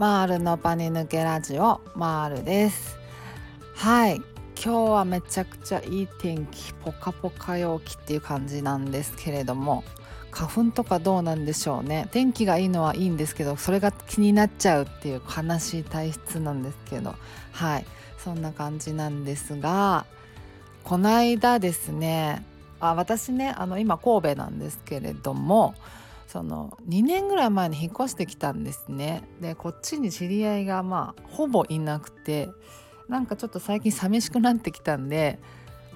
マールのパニ抜けラジオマールです。はい。今日はめちゃくちゃいい天気ポカポカ陽気っていう感じなんですけれども花粉とかどうなんでしょうね。天気がいいのはいいんですけどそれが気になっちゃうっていう悲しい体質なんですけど。はい。そんな感じなんですがこの間ですねあ私ねあの今神戸なんですけれどもその2年ぐらい前に引っ越してきたんですね。でこっちに知り合いがまあほぼいなくてなんかちょっと最近寂しくなってきたんで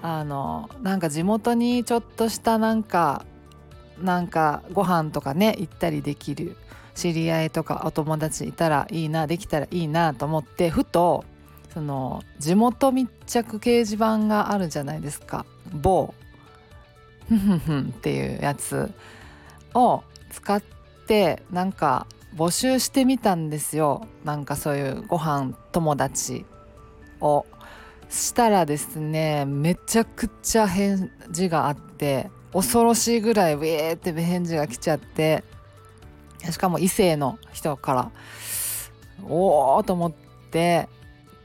あのなんか地元にちょっとしたなんかなんかご飯とかね行ったりできる知り合いとかお友達いたらいいなできたらいいなと思ってふとその地元密着掲示板があるじゃないですか。某。ふんふんふんっていうやつを使ってなんか募集してみたんですよ。なんかそういうご飯友達を。したらですねめちゃくちゃ返事があって恐ろしいぐらいウェーって返事が来ちゃってしかも異性の人からおおと思って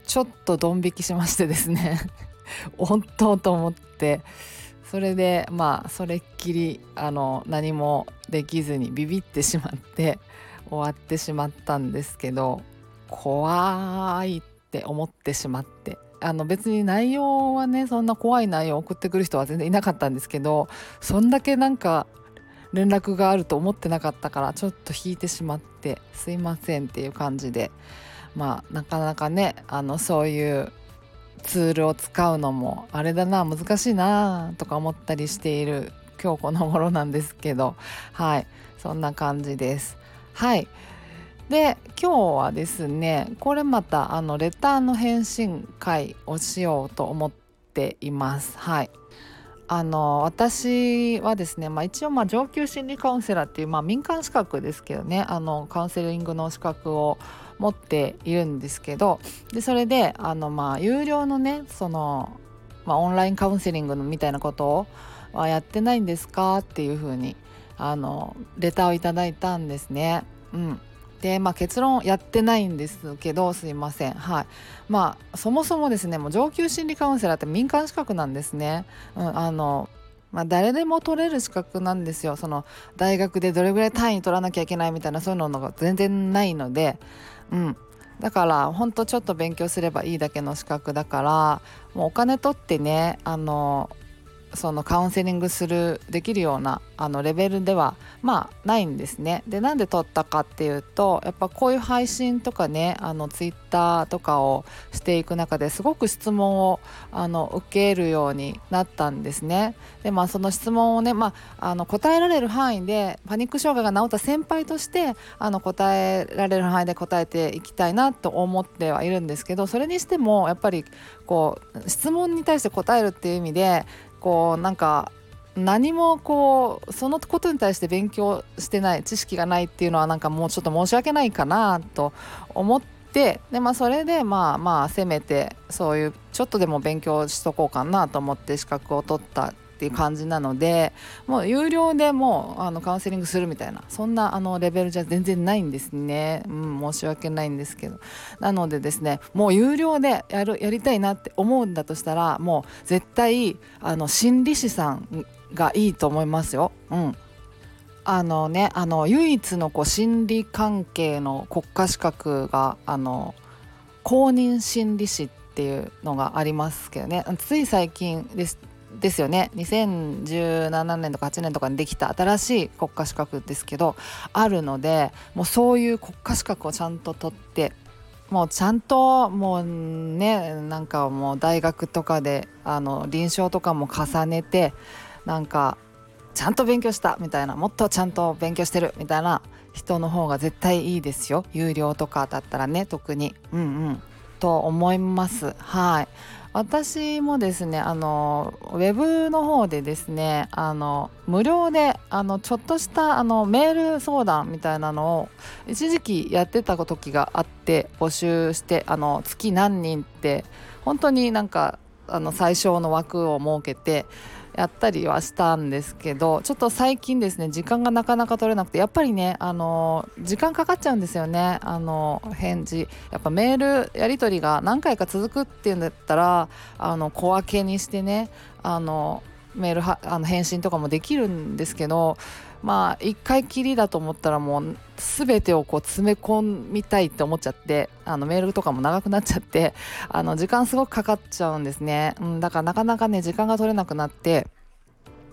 ちょっとドン引きしましてですね 本当と思ってそれでまあそれっきりあの何もできずにビビってしまって 終わってしまったんですけど怖いって思ってしまって。あの別に内容はねそんな怖い内容を送ってくる人は全然いなかったんですけどそんだけなんか連絡があると思ってなかったからちょっと引いてしまってすいませんっていう感じでまあなかなかねあのそういうツールを使うのもあれだな難しいなとか思ったりしている今日この頃なんですけどはいそんな感じです。はい。で今日はですねこれまたあのレターの返信会をしようと思っています。はい。あの私はですね、まあ、一応まあ上級心理カウンセラーっていう、まあ、民間資格ですけどねあのカウンセリングの資格を持っているんですけどでそれであのまあ有料のねその、まあ、オンラインカウンセリングみたいなことをはやってないんですか？っていうふうにあのレターをいただいたんですね。うん、で、まあ、結論やってないんですけどすいません。はい。まあそもそもですねもう上級心理カウンセラーって民間資格なんですね。うん、あのまあ、誰でも取れる資格なんですよ。その大学でどれぐらい単位取らなきゃいけないみたいなそういうのが全然ないので、うん、だからほんとちょっと勉強すればいいだけの資格だからもうお金取ってねあのそのカウンセリングするできるようなあのレベルではまあないんですね。でなんで撮ったかっていうとやっぱこういう配信とかねあのツイッターとかをしていく中ですごく質問をあの受けるようになったんですね。でまあその質問をね、まあ、あの答えられる範囲でパニック障害が治った先輩としてあの答えられる範囲で答えていきたいなと思ってはいるんですけどそれにしてもやっぱりこう質問に対して答えるっていう意味でこうなんか何もこうそのことに対して勉強してない知識がないっていうのはなんかもうちょっと申し訳ないかなと思ってで、まあ、それでまあまあせめてそういうちょっとでも勉強しとこうかなと思って資格を取ったっていう感じなのでもう有料でもうあのカウンセリングするみたいなそんなあのレベルじゃ全然ないんですね、うん、申し訳ないんですけど。なのでですねもう有料でやるやりたいなって思うんだとしたらもう絶対あの心理師さんがいいと思いますよ。うん。あのねあの唯一のこう心理関係の国家資格があの公認心理師っていうのがありますけどね。つい最近です。ですよね。2017年とか8年とかにできた新しい国家資格ですけどあるのでもうそういう国家資格をちゃんと取ってもうちゃんともうねなんかもう大学とかであの臨床とかも重ねてなんかちゃんと勉強したみたいなもっとちゃんと勉強してるみたいな人の方が絶対いいですよ。有料とかだったらね特に。うんうん。と思います。はい。私もですねあのウェブの方でですねあの無料であのちょっとしたあのメール相談みたいなのを一時期やってた時があって募集してあの月何人って本当になんかあの最小の枠を設けてやったりはしたんですけどちょっと最近ですね時間がなかなか取れなくてやっぱりねあの時間かかっちゃうんですよね。あの返事。やっぱメールやり取りが何回か続くっていうんだったらあの小分けにしてねあのメールはあの返信とかもできるんですけどまあ1回きりだと思ったらもう全てをこう詰め込みたいって思っちゃってあのメールとかも長くなっちゃってあの時間すごくかかっちゃうんですね、うん、だからなかなかね時間が取れなくなって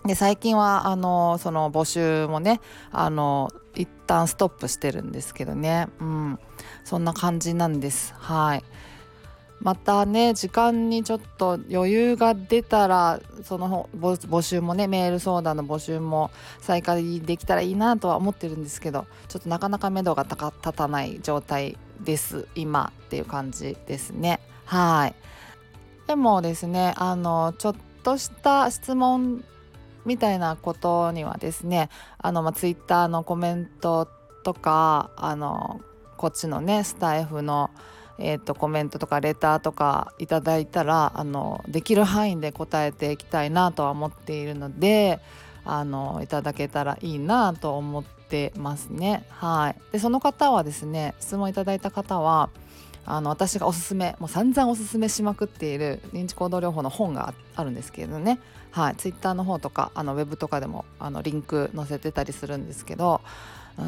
で最近はあのその募集もねあの一旦ストップしてるんですけどね、うん、そんな感じなんです。はい。またね時間にちょっと余裕が出たらその募集もねメール相談の募集も再開できたらいいなとは思ってるんですけどちょっとなかなか目処が立たない状態です今っていう感じですね。はい。でもですねあのちょっとした質問みたいなことにはですねあの、まあ、ツイッターのコメントとかあのこっちのねスタイフのえーと、コメントとかレターとかいただいたらあのできる範囲で答えていきたいなとは思っているのであのいただけたらいいなと思ってますね。はい、でその方はですね質問いただいた方はあの私がおすすめもう散々おすすめしまくっている認知行動療法の本があるんですけれどね、はい、ツイッターの方とかあのウェブとかでもあのリンク載せてたりするんですけど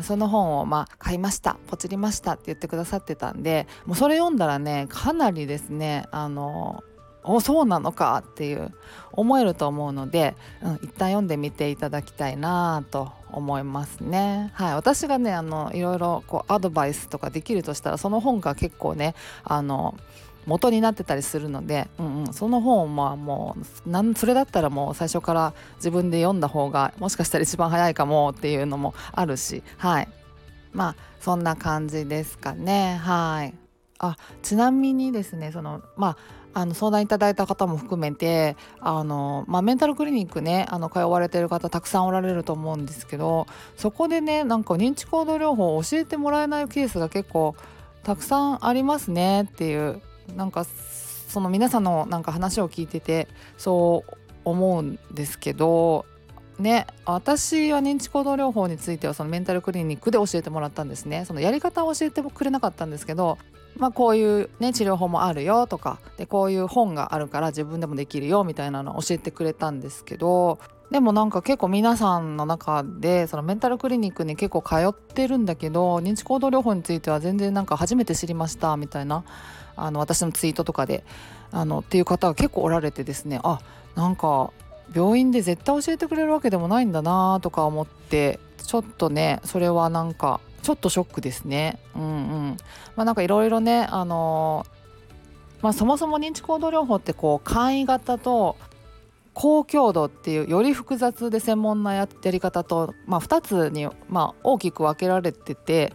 その本をまあ買いましたポチりましたって言ってくださってたんでもうそれ読んだらねかなりですねあのおそうなのかっていう思えると思うので、うん、一旦読んでみていただきたいなと思いますね。はい、私がねあのいろいろこうアドバイスとかできるとしたらその本が結構ねあの元になってたりするので、うんうん、その本はもうなんそれだったらもう最初から自分で読んだ方がもしかしたら一番早いかもっていうのもあるしはい。まあそんな感じですかね。はい。あちなみにですねそのまああの相談いただいた方も含めてあの、まあ、メンタルクリニックねあの通われてる方たくさんおられると思うんですけどそこでねなんか認知行動療法を教えてもらえないケースが結構たくさんありますねっていうなんかその皆さんのなんか話を聞いててそう思うんですけどね私は認知行動療法についてはそのメンタルクリニックで教えてもらったんですね。そのやり方を教えてくれなかったんですけどまあこういうね治療法もあるよとかでこういう本があるから自分でもできるよみたいなのを教えてくれたんですけどでもなんか結構皆さんの中でそのメンタルクリニックに結構通ってるんだけど認知行動療法については全然なんか初めて知りましたみたいなあの私のツイートとかであのっていう方が結構おられてですねあなんか病院で絶対教えてくれるわけでもないんだなとか思ってちょっとねそれはなんかちょっとショックですね。うんうんまあ、なんかいろいろねあのまあ、そもそも認知行動療法ってこう簡易型と高強度っていうより複雑で専門なやり方と、まあ、2つに、まあ、大きく分けられてて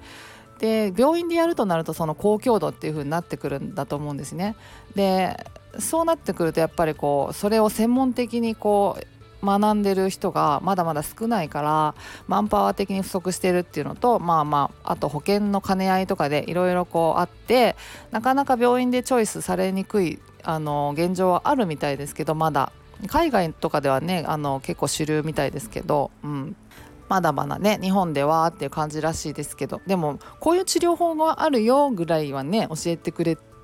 で病院でやるとなるとその高強度っていう風になってくるんだと思うんですね。でそうなってくるとやっぱりこうそれを専門的にこう学んでる人がまだまだ少ないからマンパワー的に不足してるっていうのとまあまああと保険の兼ね合いとかでいろいろこうあってなかなか病院でチョイスされにくいあの現状はあるみたいですけどまだ。海外とかではねあの結構主流みたいですけど、うん、まだまだね日本ではっていう感じらしいですけどでもこういう治療法があるよぐらいはね教えてくれて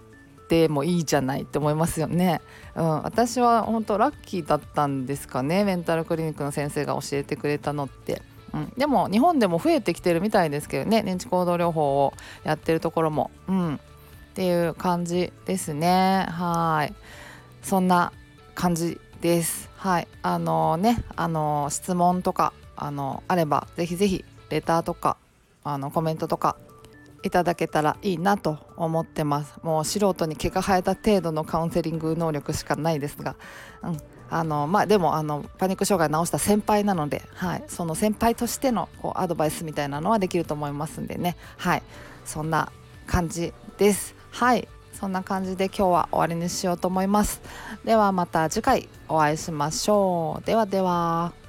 もいいじゃないって思いますよね。うん、私は本当ラッキーだったんですかねメンタルクリニックの先生が教えてくれたのって。うん、でも日本でも増えてきてるみたいですけどね認知行動療法をやってるところも。うん、っていう感じですねはいそんな感じですはいあのねあの質問とかあのあればぜひぜひレターとかあのコメントとかいただけたらいいなと思ってます。もう素人に毛が生えた程度のカウンセリング能力しかないですが、うん。あのまあ、でもあのパニック障害治した先輩なので、はい、その先輩としてのこうアドバイスみたいなのはできると思いますんでね。はい。そんな感じです。はい。そんな感じで今日は終わりにしようと思います。ではまた次回お会いしましょう。ではでは。